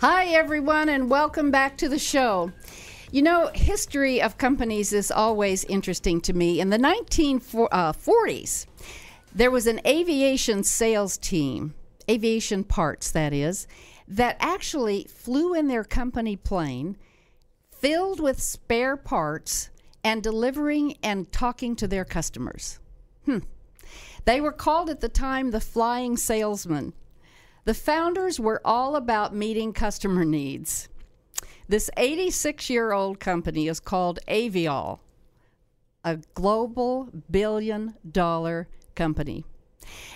Hi, everyone, and welcome back to the show. You know, history of companies is always interesting to me. In the 1940s, uh, there was an aviation sales team, aviation parts, that is, that actually flew in their company plane filled with spare parts and delivering and talking to their customers. Hmm. They were called at the time the flying salesman. The founders were all about meeting customer needs. This 86 year old company is called Aviall, a global billion dollar company.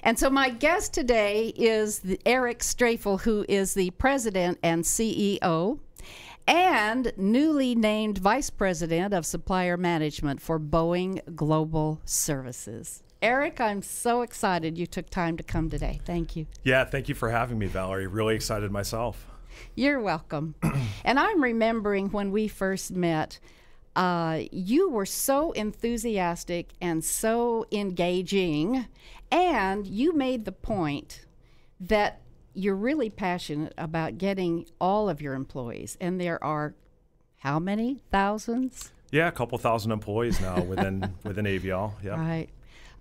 And so, my guest today is Eric Strafel, who is the president and CEO and newly named vice president of supplier management for Boeing Global Services. Eric, I'm so excited you took time to come today. Thank you. Yeah, thank you for having me, Valerie. Really excited myself. You're welcome. and I'm remembering when we first met, uh, you were so enthusiastic and so engaging, and you made the point that you're really passionate about getting all of your employees, and there are how many thousands? Yeah, a couple thousand employees now within within Aviall. Yeah. Right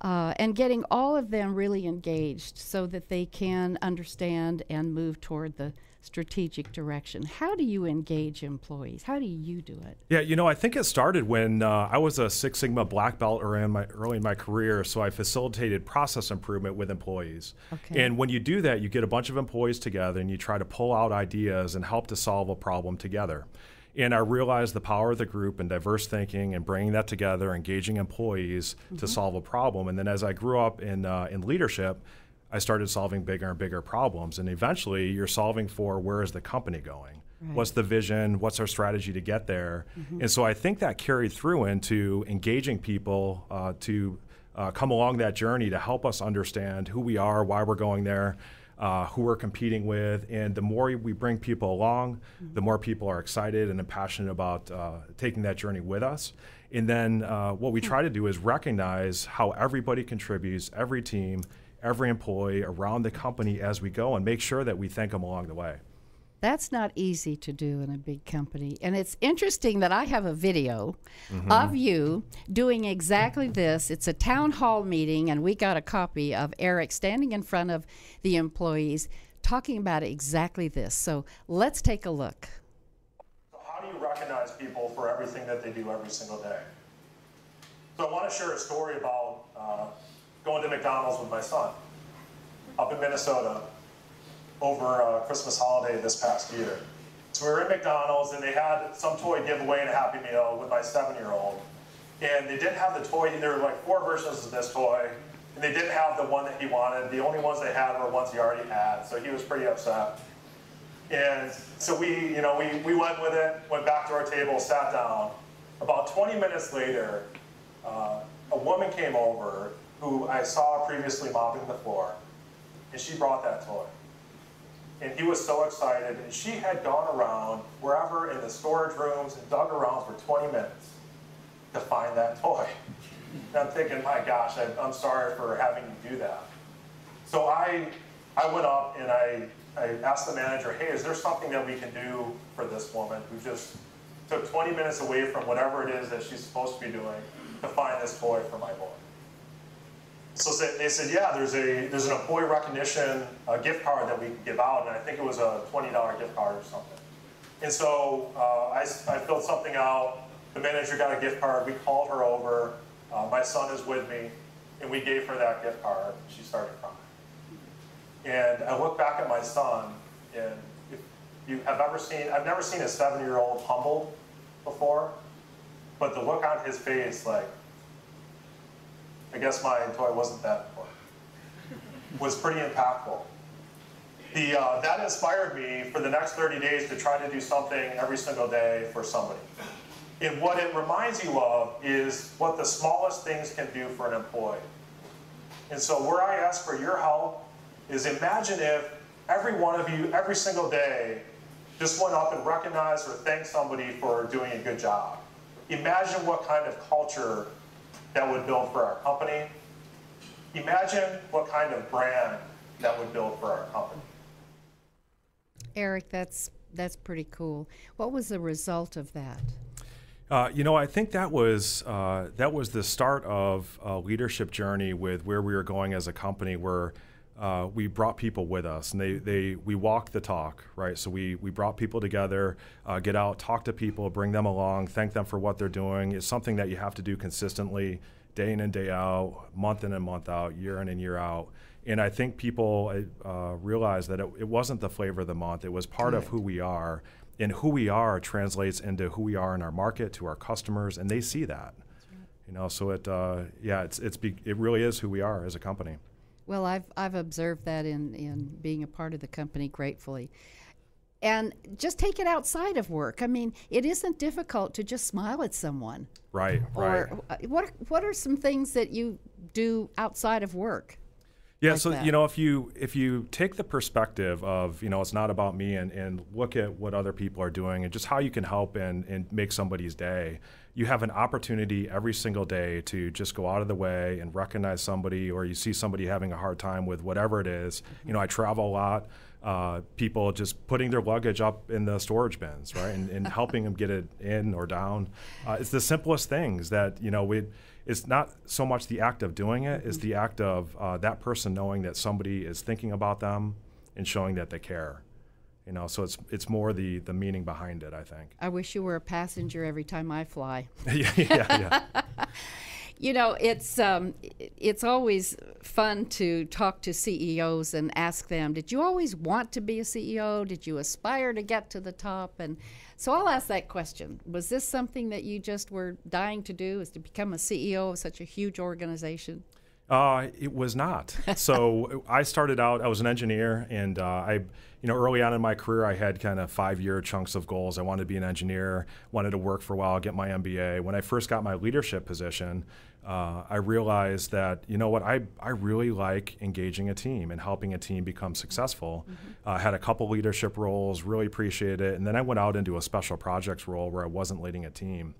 uh, and getting all of them really engaged so that they can understand and move toward the strategic direction. How do you engage employees? How do you do it? Yeah, you know, I think it started when uh, I was a Six Sigma black belt early in, my, early in my career, so I facilitated process improvement with employees. Okay. And when you do that, you get a bunch of employees together and you try to pull out ideas and help to solve a problem together. And I realized the power of the group and diverse thinking and bringing that together, engaging employees mm-hmm. to solve a problem. And then as I grew up in, uh, in leadership, I started solving bigger and bigger problems. And eventually, you're solving for where is the company going? Right. What's the vision? What's our strategy to get there? Mm-hmm. And so I think that carried through into engaging people uh, to uh, come along that journey to help us understand who we are, why we're going there, uh, who we're competing with. And the more we bring people along, mm-hmm. the more people are excited and passionate about uh, taking that journey with us. And then uh, what we hmm. try to do is recognize how everybody contributes, every team, every employee around the company as we go, and make sure that we thank them along the way. That's not easy to do in a big company. And it's interesting that I have a video mm-hmm. of you doing exactly this. It's a town hall meeting, and we got a copy of Eric standing in front of the employees talking about exactly this. So let's take a look. So, how do you recognize people for everything that they do every single day? So, I want to share a story about uh, going to McDonald's with my son up in Minnesota over uh, Christmas holiday this past year. So we were in McDonald's and they had some toy giveaway in a Happy Meal with my seven-year-old. And they didn't have the toy, there were like four versions of this toy, and they didn't have the one that he wanted. The only ones they had were ones he already had, so he was pretty upset. And so we, you know, we, we went with it, went back to our table, sat down. About 20 minutes later, uh, a woman came over who I saw previously mopping the floor, and she brought that toy and he was so excited. And she had gone around wherever in the storage rooms and dug around for 20 minutes to find that toy. And I'm thinking, my gosh, I, am sorry for having you do that. So I, I went up and I, I asked the manager, hey, is there something that we can do for this woman who just took 20 minutes away from whatever it is that she's supposed to be doing to find this toy for my boy? So they said, yeah, there's a there's an employee recognition uh, gift card that we give out, and I think it was a $20 gift card or something. And so uh, I, I filled something out. The manager got a gift card. We called her over. Uh, my son is with me, and we gave her that gift card. She started crying. And I look back at my son, and if you have ever seen, I've never seen a seven-year-old humbled before, but the look on his face, like, I guess my toy wasn't that important, was pretty impactful. the, uh, that inspired me for the next 30 days to try to do something every single day for somebody. And what it reminds you of is what the smallest things can do for an employee. And so where I ask for your help is imagine if every one of you, every single day, just went up and recognized or thanked somebody for doing a good job. Imagine what kind of culture that would build for our company. Imagine what kind of brand that would build for our company. Eric, that's that's pretty cool. What was the result of that? Uh, you know, I think that was uh, that was the start of a leadership journey with where we were going as a company, where uh, we brought people with us, and they, they we walked the talk, right? So we we brought people together, uh, get out, talk to people, bring them along, thank them for what they're doing. It's something that you have to do consistently, day in and day out, month in and month out, year in and year out. And I think people uh, realized that it, it, wasn't the flavor of the month; it was part of who we are, and who we are translates into who we are in our market to our customers, and they see that. You know, so it uh, yeah, it's it's be, it really is who we are as a company. Well, I've I've observed that in in being a part of the company gratefully. And just take it outside of work. I mean, it isn't difficult to just smile at someone. Right, right. Or uh, what what are some things that you do outside of work? Yeah, like so that. you know, if you if you take the perspective of you know it's not about me and, and look at what other people are doing and just how you can help and, and make somebody's day, you have an opportunity every single day to just go out of the way and recognize somebody or you see somebody having a hard time with whatever it is. Mm-hmm. You know, I travel a lot. Uh, people just putting their luggage up in the storage bins, right, and, and helping them get it in or down. Uh, it's the simplest things that you know we it's not so much the act of doing it, it's mm-hmm. the act of uh, that person knowing that somebody is thinking about them and showing that they care. You know, so it's it's more the the meaning behind it. I think. I wish you were a passenger every time I fly. yeah, yeah, yeah. you know, it's um, it's always fun to talk to CEOs and ask them, did you always want to be a CEO? Did you aspire to get to the top? And so I'll ask that question. Was this something that you just were dying to do, is to become a CEO of such a huge organization? Uh, it was not. so I started out. I was an engineer, and uh, I, you know, early on in my career, I had kind of five-year chunks of goals. I wanted to be an engineer, wanted to work for a while, get my MBA. When I first got my leadership position, uh, I realized that you know what I I really like engaging a team and helping a team become successful. Mm-hmm. Uh, had a couple leadership roles, really appreciated it, and then I went out into a special projects role where I wasn't leading a team,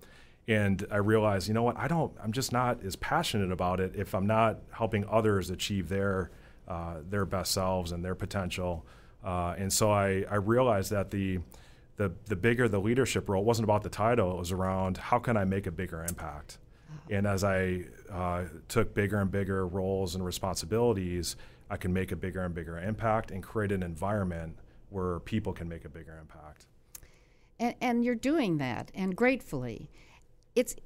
and I realized you know what I don't I'm just not as passionate about it if I'm not helping others achieve their uh, their best selves and their potential, uh, and so I I realized that the the, the bigger the leadership role wasn't about the title it was around how can i make a bigger impact and as I uh, took bigger and bigger roles and responsibilities, I can make a bigger and bigger impact and create an environment where people can make a bigger impact. And, and you're doing that, and gratefully. It's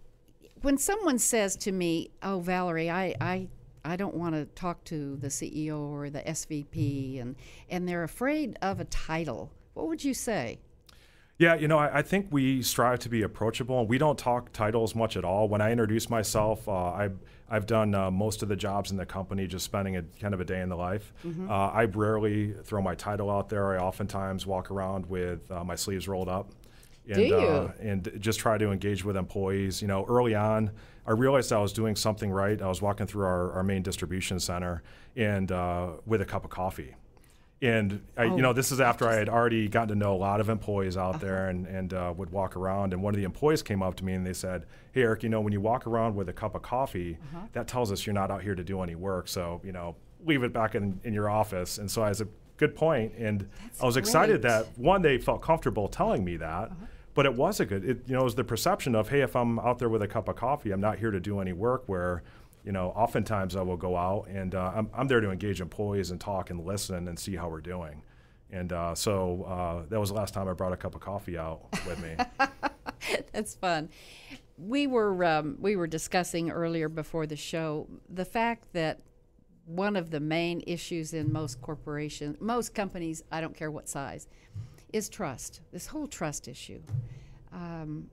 when someone says to me, "Oh, Valerie, I, I I don't want to talk to the CEO or the SVP, and and they're afraid of a title. What would you say? Yeah, you know, I, I, think we strive to be approachable, and we don't talk titles much at all. When I introduce myself, uh, I, I've done uh, most of the jobs in the company, just spending a kind of a day in the life. Mm-hmm. Uh, I rarely throw my title out there. I oftentimes walk around with uh, my sleeves rolled up. And, Do you? Uh, and just try to engage with employees. You know, early on, I realized I was doing something right. I was walking through our, our main distribution center and uh, with a cup of coffee and I, oh, you know this is after I had already gotten to know a lot of employees out uh-huh. there and, and uh, would walk around and one of the employees came up to me and they said hey Eric you know when you walk around with a cup of coffee uh-huh. that tells us you're not out here to do any work so you know leave it back in, in your office and so I was a good point and That's I was excited that one they felt comfortable telling me that uh-huh. But it was a good it, you know it was the perception of hey if I'm out there with a cup of coffee I'm not here to do any work where you know, oftentimes I will go out and uh, I'm, I'm there to engage employees and talk and listen and see how we're doing. And uh, so uh, that was the last time I brought a cup of coffee out with me. That's fun. We were um, we were discussing earlier before the show the fact that one of the main issues in most corporations, most companies, I don't care what size, is trust. This whole trust issue. Um,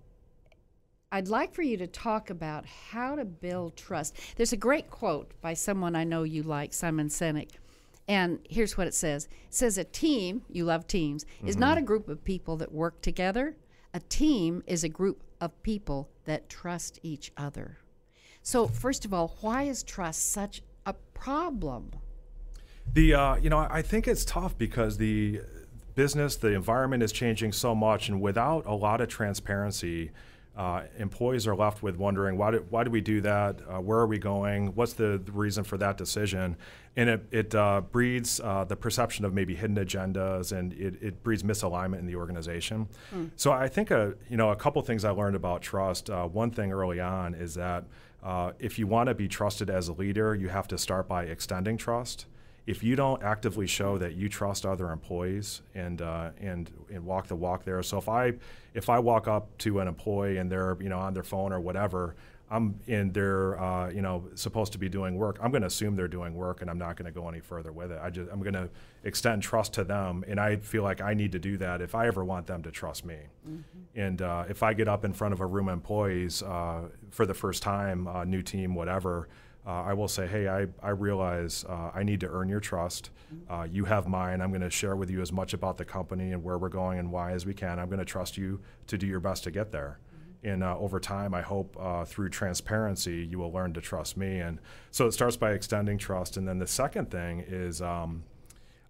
I'd like for you to talk about how to build trust. There's a great quote by someone I know you like, Simon Sinek, And here's what it says it says a team, you love teams, is not a group of people that work together. A team is a group of people that trust each other. So, first of all, why is trust such a problem? The uh, you know I think it's tough because the business, the environment is changing so much, and without a lot of transparency, uh, employees are left with wondering why did why do we do that? Uh, where are we going? What's the, the reason for that decision? And it it uh, breeds uh, the perception of maybe hidden agendas, and it, it breeds misalignment in the organization. Mm. So I think a you know a couple things I learned about trust. Uh, one thing early on is that uh, if you want to be trusted as a leader, you have to start by extending trust if you don't actively show that you trust other employees and uh, and and walk the walk there, so if I if I walk up to an employee and they're you know on their phone or whatever, I'm in they're uh, you know supposed to be doing work. I'm going to assume they're doing work, and I'm not going to go any further with it. I just I'm going to extend trust to them, and I feel like I need to do that if I ever want them to trust me. Mm-hmm. And uh, if I get up in front of a room of employees uh, for the first time, new team, whatever uh, I will say, hey, I, I realize uh, I need to earn your trust. Uh, you have mine. I'm going to share with you as much about the company and where we're going and why as we can. I'm going to trust you to do your best to get there. And uh, over time, I hope uh, through transparency, you will learn to trust me. And so it starts by extending trust. And then the second thing is um,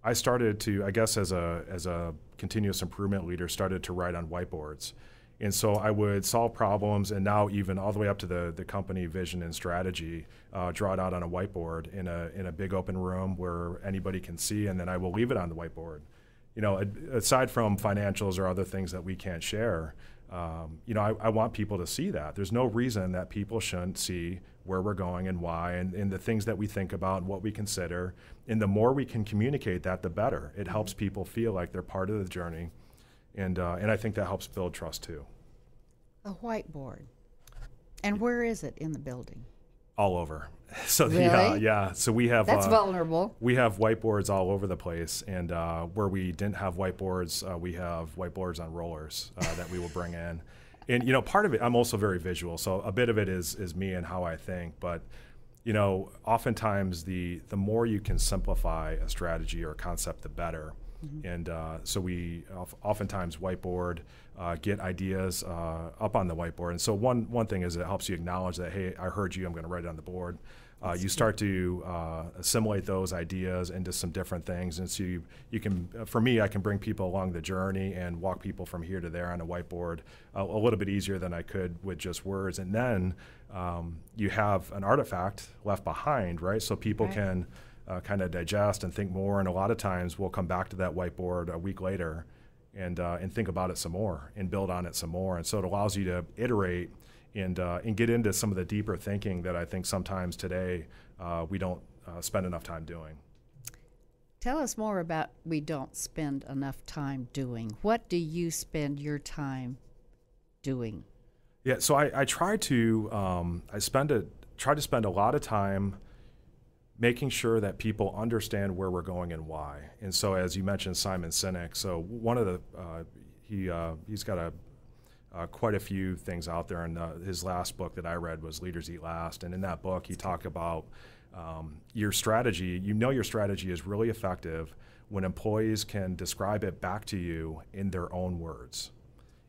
I started to, I guess, as a, as a continuous improvement leader, started to write on whiteboards. And so I would solve problems, and now even all the way up to the, the company vision and strategy, uh, draw it out on a whiteboard in a in a big open room where anybody can see, and then I will leave it on the whiteboard. You know, aside from financials or other things that we can't share, um, you know, I, I, want people to see that. There's no reason that people shouldn't see where we're going and why, and, and the things that we think about and what we consider. And the more we can communicate that, the better. It helps people feel like they're part of the journey and uh, and I think that helps build trust too. A whiteboard, and where is it in the building? All over. So really? uh, yeah, so we have that's uh, vulnerable. We have whiteboards all over the place, and uh, where we didn't have whiteboards, uh, we have whiteboards on rollers uh, that we will bring in. And you know, part of it, I'm also very visual, so a bit of it is is me and how I think, but you know, oftentimes the the more you can simplify a strategy or a concept, the better. Mm-hmm. And uh, so we oftentimes whiteboard, uh, get ideas uh, up on the whiteboard. And so one one thing is it helps you acknowledge that hey, I heard you. I'm going to write it on the board. Uh, you start to uh, assimilate those ideas into some different things, and so you, you can. For me, I can bring people along the journey and walk people from here to there on a whiteboard a, a little bit easier than I could with just words. And then um, you have an artifact left behind, right? So people right. can uh, kind of digest and think more. And a lot of times we'll come back to that whiteboard a week later and, uh, and think about it some more and build on it some more. And so it allows you to iterate and, uh, and get into some of the deeper thinking that I think sometimes today uh, we don't uh, spend enough time doing. Tell us more about we don't spend enough time doing. What do you spend your time doing? Yeah, so I, I try to um, I spend a try to spend a lot of time making sure that people understand where we're going and why. And so, as you mentioned, Simon Sinek. So one of the uh, he uh, he's got a uh, quite a few things out there. And uh, his last book that I read was Leaders Eat Last. And in that book, he talked about um, your strategy. You know your strategy is really effective when employees can describe it back to you in their own words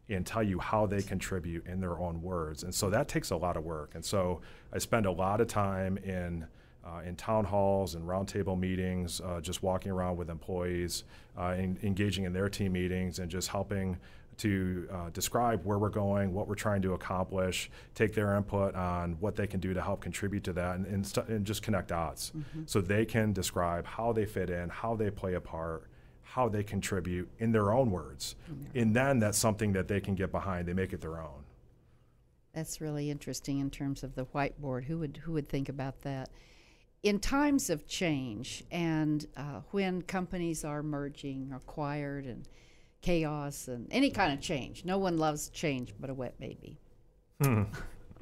and tell you how they contribute in their own words. And so that takes a lot of work. And so I spend a lot of time in uh, in town halls and roundtable meetings, uh, just walking around with employees, uh, engaging in their team meetings, and just helping to uh, describe where we're going, what we're trying to accomplish, take their input on what they can do to help contribute to that, and, and, st- and just connect dots mm-hmm. so they can describe how they fit in, how they play a part, how they contribute in their own words. Mm-hmm. And then that's something that they can get behind, they make it their own. That's really interesting in terms of the whiteboard. Who would who would think about that? In times of change and uh, when companies are merging, acquired, and chaos and any kind of change, no one loves change but a wet baby. Hmm.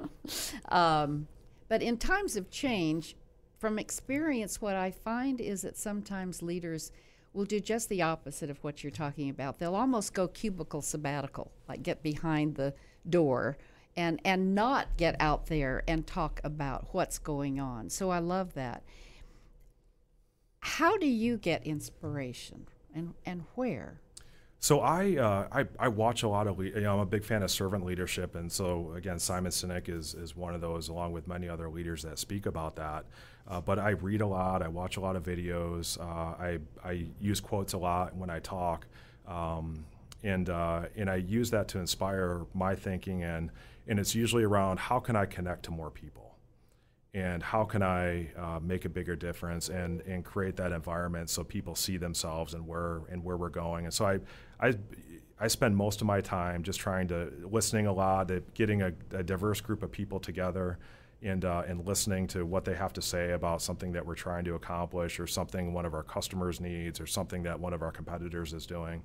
um, but in times of change, from experience, what I find is that sometimes leaders will do just the opposite of what you're talking about. They'll almost go cubicle sabbatical, like get behind the door and and not get out there and talk about what's going on. So I love that. How do you get inspiration and, and where? So I, uh, I, I watch a lot of you know I'm a big fan of servant leadership and so again Simon Sinek is is one of those along with many other leaders that speak about that. Uh, but I read a lot, I watch a lot of videos, uh, I I use quotes a lot when I talk, um, and uh, and I use that to inspire my thinking and and it's usually around how can I connect to more people and how can I uh, make a bigger difference and, and create that environment so people see themselves and where and where we're going. And so I, I, I spend most of my time just trying to listening a lot, getting a, a diverse group of people together, and uh, and listening to what they have to say about something that we're trying to accomplish, or something one of our customers needs, or something that one of our competitors is doing.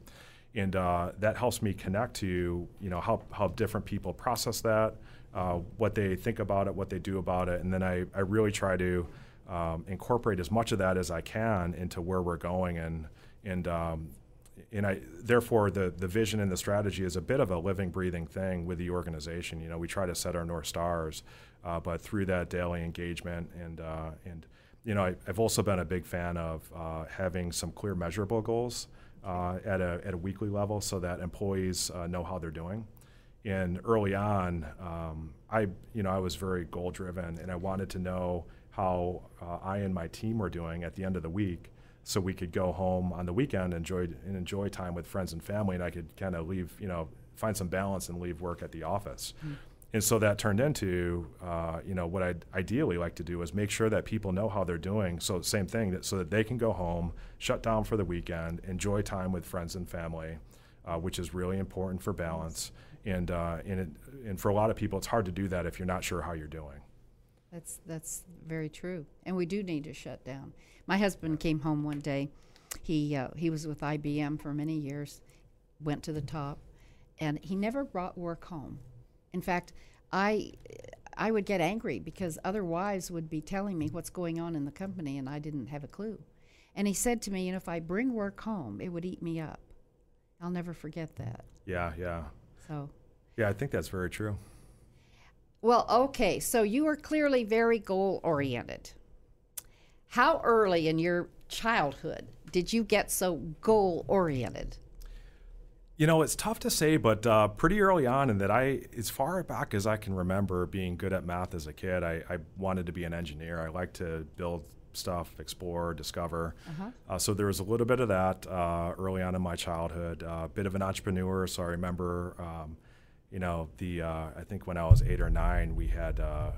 And uh, that helps me connect to you know how, how different people process that, uh, what they think about it, what they do about it, and then I, I really try to um, incorporate as much of that as I can into where we're going, and and um, and I therefore the the vision and the strategy is a bit of a living, breathing thing with the organization. You know, we try to set our north stars, uh, but through that daily engagement and uh, and you know, I, have also been a big fan of uh, having some clear, measurable goals uh, at a at a weekly level, so that employees uh, know how they're doing and early on, um, I you know I was very goal driven, and I wanted to know how uh, I and my team were doing at the end of the week, so we could go home on the weekend, enjoy and enjoy time with friends and family, and I could kind of leave you know find some balance and leave work at the office. Mm. And so that turned into, uh, you know, what I'd ideally like to do is make sure that people know how they're doing. So same thing, that so that they can go home, shut down for the weekend, enjoy time with friends and family, uh, which is really important for balance. And uh, and it, and for a lot of people, it's hard to do that if you're not sure how you're doing. That's that's very true, and we do need to shut down. My husband came home one day. He uh, he was with IBM for many years, went to the top, and he never brought work home. In fact, I I would get angry because other wives would be telling me what's going on in the company, and I didn't have a clue. And he said to me, "You know, if I bring work home, it would eat me up." I'll never forget that. Yeah, yeah. So. Yeah, I think that's very true. Well, okay. So you are clearly very goal oriented. How early in your childhood did you get so goal oriented? You know, it's tough to say, but uh, pretty early on, in that I, as far back as I can remember being good at math as a kid, I, I wanted to be an engineer. I liked to build stuff, explore, discover. Uh-huh. Uh, so there was a little bit of that uh, early on in my childhood. A uh, bit of an entrepreneur, so I remember, um, you know, the uh, I think when I was eight or nine, we had a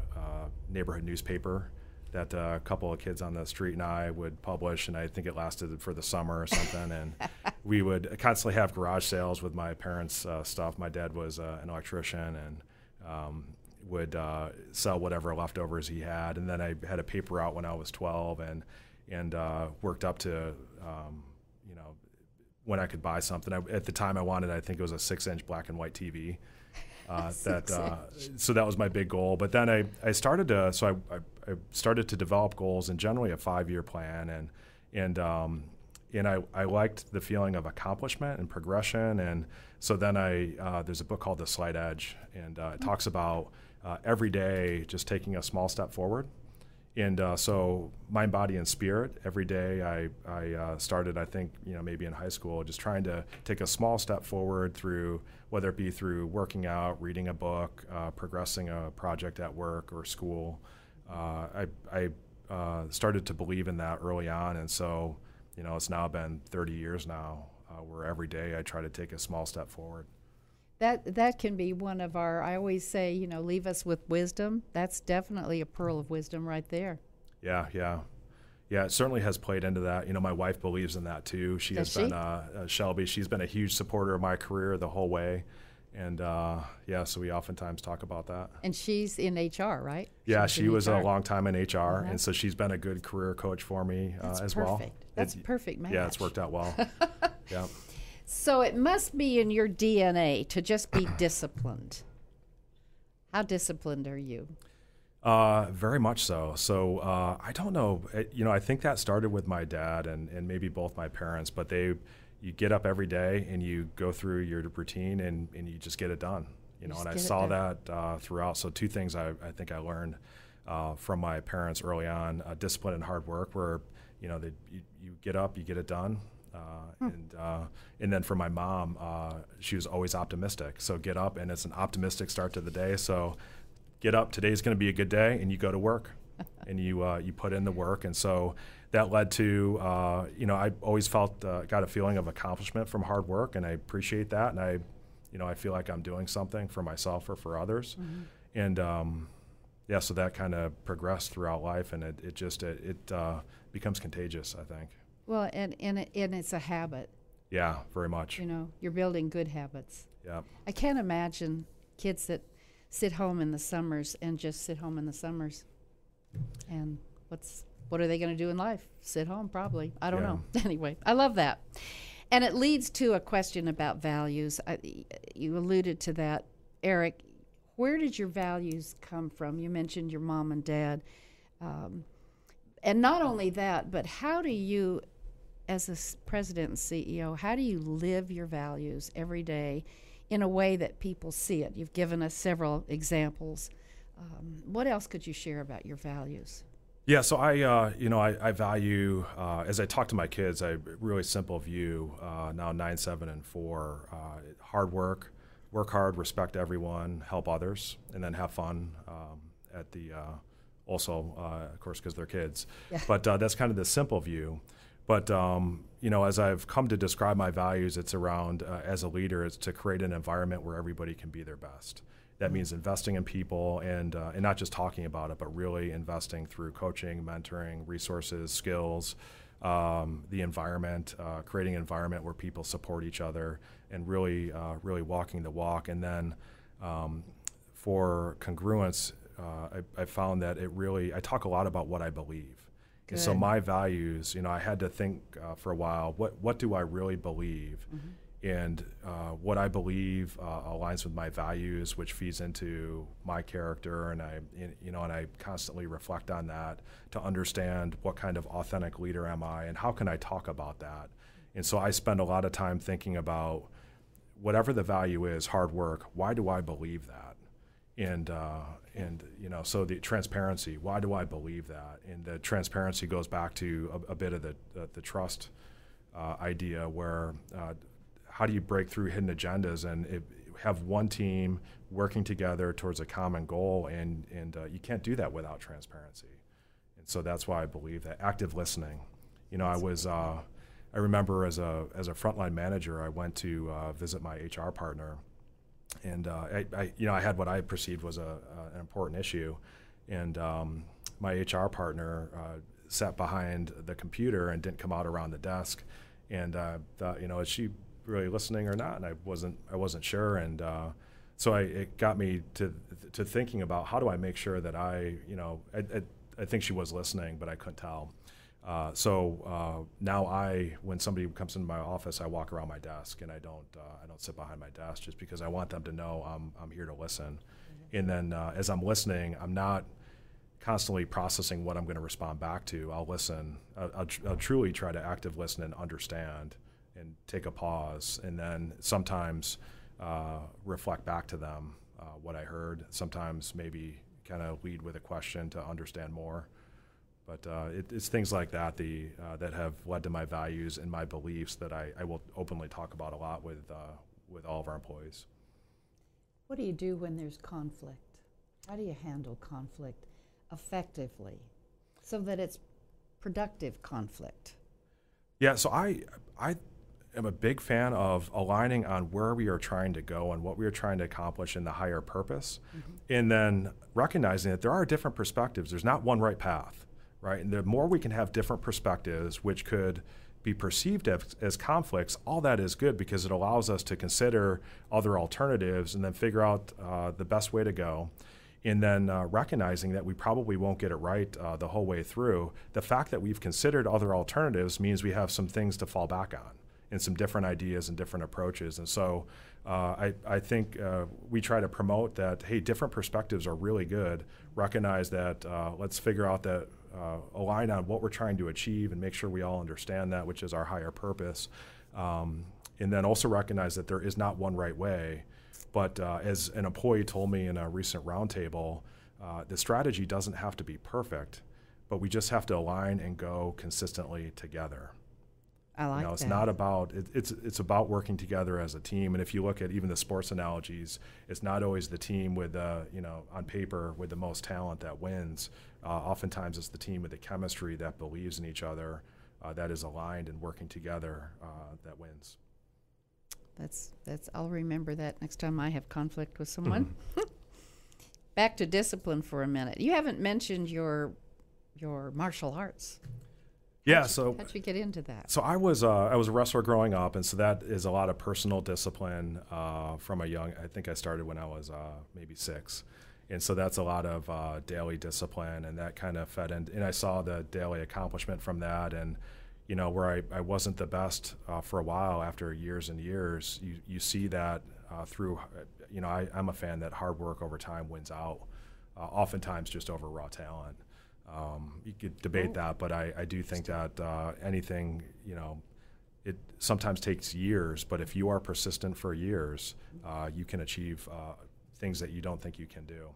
neighborhood newspaper that a couple of kids on the street and I would publish, and I think it lasted for the summer or something. and we would constantly have garage sales with my parents' uh, stuff. My dad was uh, an electrician, and um, would uh, sell whatever leftovers he had, and then I had a paper out when I was 12, and and uh, worked up to um, you know when I could buy something. I, at the time, I wanted I think it was a six-inch black and white TV. Uh, that uh, so that was my big goal. But then I, I started to so I, I, I started to develop goals and generally a five-year plan and and um, and I, I liked the feeling of accomplishment and progression and so then I uh, there's a book called The Slight Edge and uh, it mm-hmm. talks about uh, every day just taking a small step forward. And uh, so, mind, body, and spirit. Every day, I, I uh, started. I think you know maybe in high school, just trying to take a small step forward through whether it be through working out, reading a book, uh, progressing a project at work or school. Uh, I, I uh, started to believe in that early on, and so you know it's now been 30 years now, where every day I try to take a small step forward that that can be one of our i always say you know leave us with wisdom. That's definitely a pearl of wisdom right there. Yeah yeah. Yeah it certainly has played into that. You know my wife believes in that too. She Does has she? been uh, uh, shelby. She's been a huge supporter of my career the whole way. And uh, yeah so we oftentimes talk about that. And she's in hr right? Yeah she's she was HR. a long time in hr uh-huh. and so she's been a good career coach for me uh, as perfect. well that's it, perfect match. yeah it's worked out well. Yeah so it must be in your DNA to just be disciplined. How disciplined are you? Uh, very much so. So uh, I don't know. It, you know, I think that started with my dad and, and maybe both my parents. But they, you get up every day and you go through your routine and, and you just get it done. You, you know, and I saw that uh, throughout. So two things I, I think I learned uh, from my parents early on: uh, discipline and hard work. Where you know, they, you, you get up, you get it done. Uh, hmm. And uh, and then for my mom, uh, she was always optimistic. So get up, and it's an optimistic start to the day. So get up. Today's going to be a good day, and you go to work, and you uh, you put in the work. And so that led to uh, you know I always felt uh, got a feeling of accomplishment from hard work, and I appreciate that. And I you know I feel like I'm doing something for myself or for others. Mm-hmm. And um, yeah, so that kind of progressed throughout life, and it, it just it, it becomes contagious. I think. Well, and and, it, and it's a habit. Yeah, very much. You know, you're building good habits. Yeah. I can't imagine kids that sit home in the summers and just sit home in the summers. And what's what are they going to do in life? Sit home, probably. I don't yeah. know. anyway, I love that. And it leads to a question about values. I, you alluded to that, Eric. Where did your values come from? You mentioned your mom and dad. Um, and not only that, but how do you as a president and CEO, how do you live your values every day in a way that people see it? You've given us several examples. Um, what else could you share about your values? Yeah, so I, uh, you know, I, I value uh, as I talk to my kids, I really simple view uh, now nine, seven, and four. Uh, hard work, work hard, respect everyone, help others, and then have fun um, at the. Uh, also, uh, of course, because they're kids. Yeah. But that's kind of the simple view. But um, you know, as I've come to describe my values, it's around uh, as a leader, it's to create an environment where everybody can be their best. That mm-hmm. means investing in people and uh, and not just talking about it, but really investing through coaching, mentoring, resources, skills, um, the environment, uh, creating an environment where people support each other, and really uh, really walking the walk. And then um, for congruence, uh, I, I found that it really I talk a lot about what I believe and so my values, you know, I had to think uh, for a while. What what do I really believe? Mm-hmm. And uh, what I believe uh, aligns with my values, which feeds into my character, and I, you know, and I constantly reflect on that to understand what kind of authentic leader am I, and how can I talk about that. And so I spend a lot of time thinking about whatever the value is, hard work. Why do I believe that? And uh, and you know so the transparency why do i believe that? And the transparency goes back to a, a bit of the, the, the trust uh, idea where uh, how do you break through hidden agendas? And it, have one team working together towards a common goal and and uh, you can't do that without transparency. And so that's why i believe that active listening you know i was uh, i remember as a as a frontline manager i went to uh, visit my hr partner and uh, I, I, you know, I had what I perceived was a, an important issue, and um, my HR partner uh, sat behind the computer and didn't come out around the desk, and thought, you know, is she really listening or not? And I wasn't, I wasn't sure, and uh, so I, it got me to to thinking about how do I make sure that I, you know, I, I, I think she was listening, but I couldn't tell. Uh, so uh, now I, when somebody comes into my office, I walk around my desk and I don't, uh, I don't sit behind my desk just because I want them to know I'm, I'm here to listen. Mm-hmm. And then uh, as I'm listening, I'm not constantly processing what I'm going to respond back to. I'll listen. I'll, I'll, tr- I'll, truly try to active listen and understand, and take a pause, and then sometimes uh, reflect back to them uh, what I heard. Sometimes maybe kind of lead with a question to understand more. But uh, it, it's things like that the, uh, that have led to my values and my beliefs that I, I will openly talk about a lot with, uh, with all of our employees. What do you do when there's conflict? How do you handle conflict effectively so that it's productive conflict? Yeah, so I, I am a big fan of aligning on where we are trying to go and what we are trying to accomplish in the higher purpose, mm-hmm. and then recognizing that there are different perspectives. There's not one right path right? And the more we can have different perspectives, which could be perceived as, as, conflicts, all that is good because it allows us to consider other alternatives and then figure out uh, the best way to go. And then uh, recognizing that we probably won't get it right uh, the whole way through. The fact that we've considered other alternatives means we have some things to fall back on and some different ideas and different approaches. And so uh, I, I think uh, we try to promote that, hey, different perspectives are really good. Recognize that, uh, let's figure out that uh, align on what we're trying to achieve and make sure we all understand that, which is our higher purpose. Um, and then also recognize that there is not one right way. But uh, as an employee told me in a recent roundtable, uh, the strategy doesn't have to be perfect, but we just have to align and go consistently together. I like you know, it's that. not about it, it's it's about working together as a team. And if you look at even the sports analogies, it's not always the team with uh, you know on paper with the most talent that wins. Uh, oftentimes, it's the team with the chemistry that believes in each other, uh, that is aligned and working together uh, that wins. That's that's. I'll remember that next time I have conflict with someone. Back to discipline for a minute. You haven't mentioned your your martial arts. Yeah, so How'd you get into that? So I was uh, I was a wrestler growing up, and so that is a lot of personal discipline uh, from a young. I think I started when I was uh, maybe six, and so that's a lot of uh, daily discipline, and that kind of fed in. And I saw the daily accomplishment from that, and you know where I, I wasn't the best uh, for a while after years and years. You you see that uh, through. You know I, I'm a fan that hard work over time wins out, oftentimes just over raw talent. Um, you could debate that, but I, I do think that uh, anything, you know, it sometimes takes years, but if you are persistent for years, uh, you can achieve uh, things that you don't think you can do.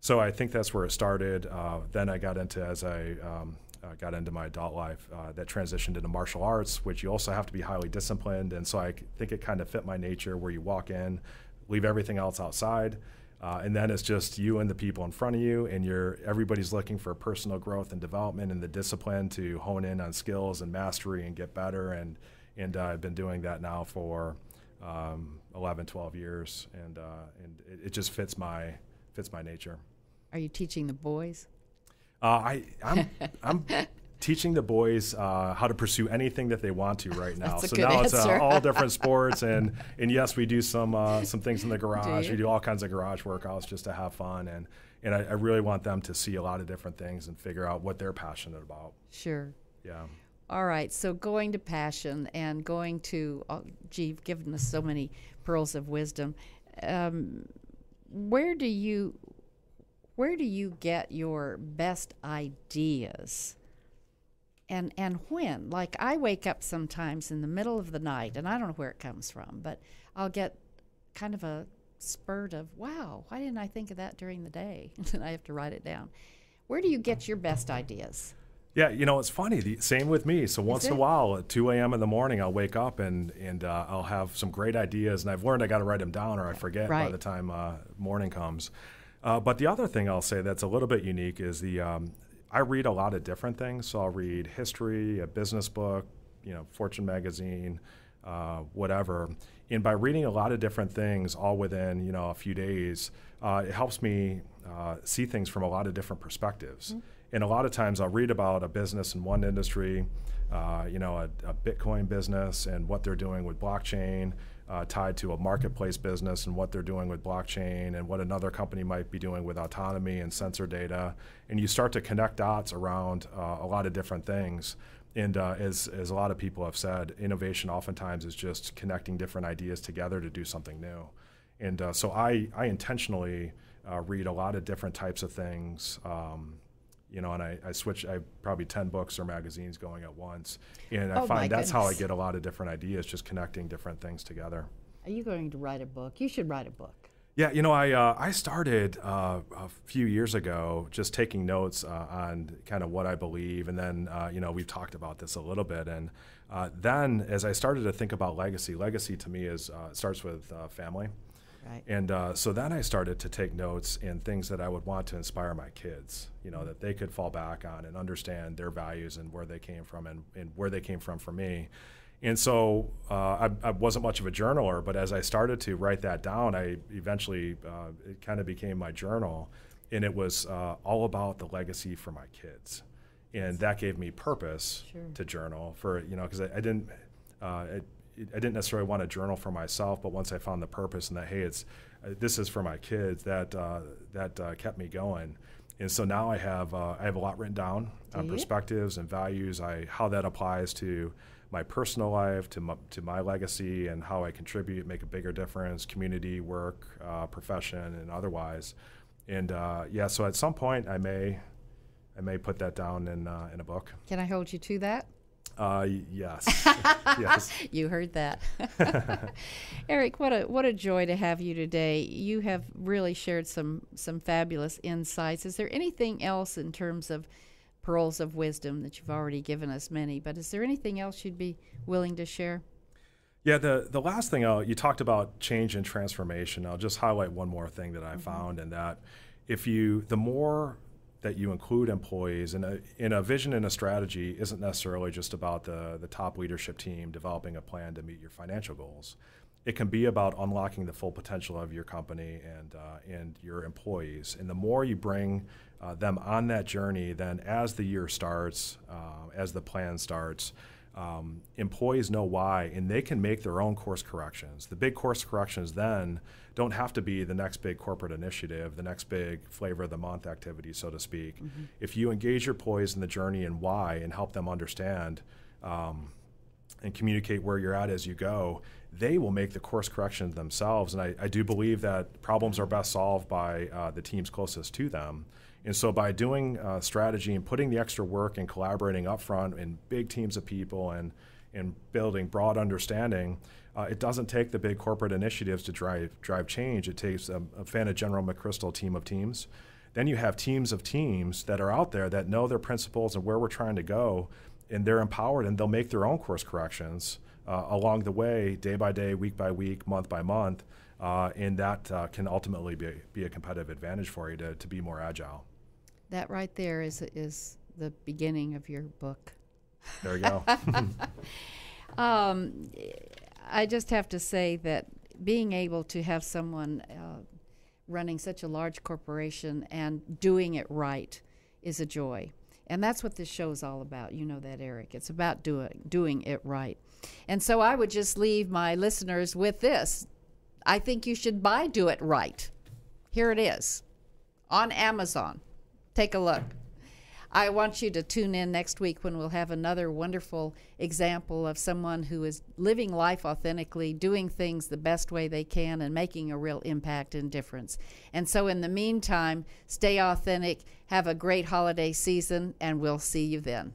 So I think that's where it started. Uh, then I got into, as I um, uh, got into my adult life, uh, that transitioned into martial arts, which you also have to be highly disciplined. And so I think it kind of fit my nature where you walk in, leave everything else outside. Uh, and then it's just you and the people in front of you, and you're everybody's looking for personal growth and development and the discipline to hone in on skills and mastery and get better. And and I've been doing that now for um, 11, 12 years, and uh, and it, it, just fits my fits my nature. Are you teaching the boys? Uh, I I'm I'm teaching the boys uh, how to pursue anything that they want to right now. So now it's uh, all different sports, and and yes, we do some uh, some things in the garage. you? we do all kinds of garage workouts just to have fun, and and I, I really want them to see a lot of different things and figure out what they're passionate about. Sure. Yeah. All right. So going to passion and going to, oh, gee, you've given us so many pearls of wisdom. Um, where do you, where do you get your best ideas? And and when? Like I wake up sometimes in the middle of the night, and I don't know where it comes from, but I'll get kind of a spurt of, wow, why didn't I think of that during the day? and I have to write it down. Where do you get your best ideas? Yeah, you know, it's funny. The, same with me. So once in a while, at 2 a.m. in the morning, I'll wake up and and uh, I'll have some great ideas, and I've learned I got to write them down or I forget by the time uh, morning comes. Uh, but the other thing I'll say that's a little bit unique is the um, I read a lot of different things. So I'll read history, a business book, you know, Fortune magazine, uh, whatever. And by reading a lot of different things, all within you know a few days, uh, it helps me uh, see things from a lot of different perspectives. And a lot of times, I'll read about a business in one industry, uh, you know, a, a Bitcoin business and what they're doing with blockchain. Uh, tied to a marketplace business and what they're doing with blockchain and what another company might be doing with autonomy and sensor data. And you start to connect dots around uh, a lot of different things. And uh, as, as a lot of people have said, innovation oftentimes is just connecting different ideas together to do something new. And uh, so I, I intentionally uh, read a lot of different types of things. Um, you know, and I, I switch, I have probably 10 books or magazines going at once. And I Oh, find that's how I get a lot of different ideas, just connecting different things together. Are you going to write a book? You should write a book. Yeah, you know, I uh, I started uh, a few years ago just taking notes uh, on kind of what I believe, and then uh, you know we've talked about this a little bit, and uh, then as I started to think about legacy, legacy to me is uh, starts with uh, family, Right. and uh, so then I started to take notes in things that I would want to inspire my kids, you know, that they could fall back on and understand their values and where they came from and, and where they came from for me. And so uh, I, I wasn't much of a journaler, but as I started to write that down, I eventually, uh, it kind of became my journal. And it was uh, all about the legacy for my kids. And that gave me purpose Sure. to journal for, you know, because I, I didn't, uh, it- I didn't necessarily want to journal for myself, but once I found the purpose and that, hey, it's, uh, this is for my kids, that, uh, that uh, kept me going. And so now I have, uh, I have a lot written down on perspectives and values, I, how that applies to my personal life, to my, to my legacy, and how I contribute, make a bigger difference, community, work, uh, profession, and otherwise. And uh, yeah, so at some point I may, I may put that down in, uh, in a book. Can I hold you to that? Uh, yes, yes. You heard that. Eric, what a what a joy to have you today. You have really shared some some fabulous insights. Is there anything else in terms of pearls of wisdom that you've already given us many. But is there anything else you'd be willing to share? Yeah, the, the last thing I'll, you talked about change and transformation. I'll just highlight one more thing that I mm-hmm. found, and that if you, the more that you include employees in a, in a vision and a strategy isn't necessarily just about the, the top leadership team developing a plan to meet your financial goals. It can be about unlocking the full potential of your company and, uh, and your employees. And the more you bring uh, them on that journey, then as the year starts, uh, as the plan starts, um, employees know why and they can make their own course corrections. The big course corrections then don't have to be the next big corporate initiative, the next big flavor of the month activity, so to speak. Mm-hmm. If you engage your employees in the journey and why and help them understand um, and communicate where you're at as you go, they will make the course corrections themselves. And I, I do believe that problems are best solved by uh, the teams closest to them. And so by doing uh, strategy and putting the extra work and collaborating upfront in big teams of people and, and building broad understanding, uh, it doesn't take the big corporate initiatives to drive, drive change. It takes a, a fan of General McChrystal team of teams. Then you have teams of teams that are out there that know their principles and where we're trying to go, and they're empowered and they'll make their own course corrections uh, along the way, day by day, week by week, month by month. Uh, and that uh, can ultimately be, be a competitive advantage for you to, to be more agile. That right there is is the beginning of your book. There you go. um, I just have to say that being able to have someone uh, running such a large corporation and doing it right is a joy. And that's what this show is all about. You know that, Eric. It's about doing doing it right. And so I would just leave my listeners with this. I think you should buy Do It Right. Here it is on Amazon. Take a look. I want you to tune in next week when we'll have another wonderful example of someone who is living life authentically, doing things the best way they can, and making a real impact and difference. And so, in the meantime, stay authentic, have a great holiday season, and we'll see you then.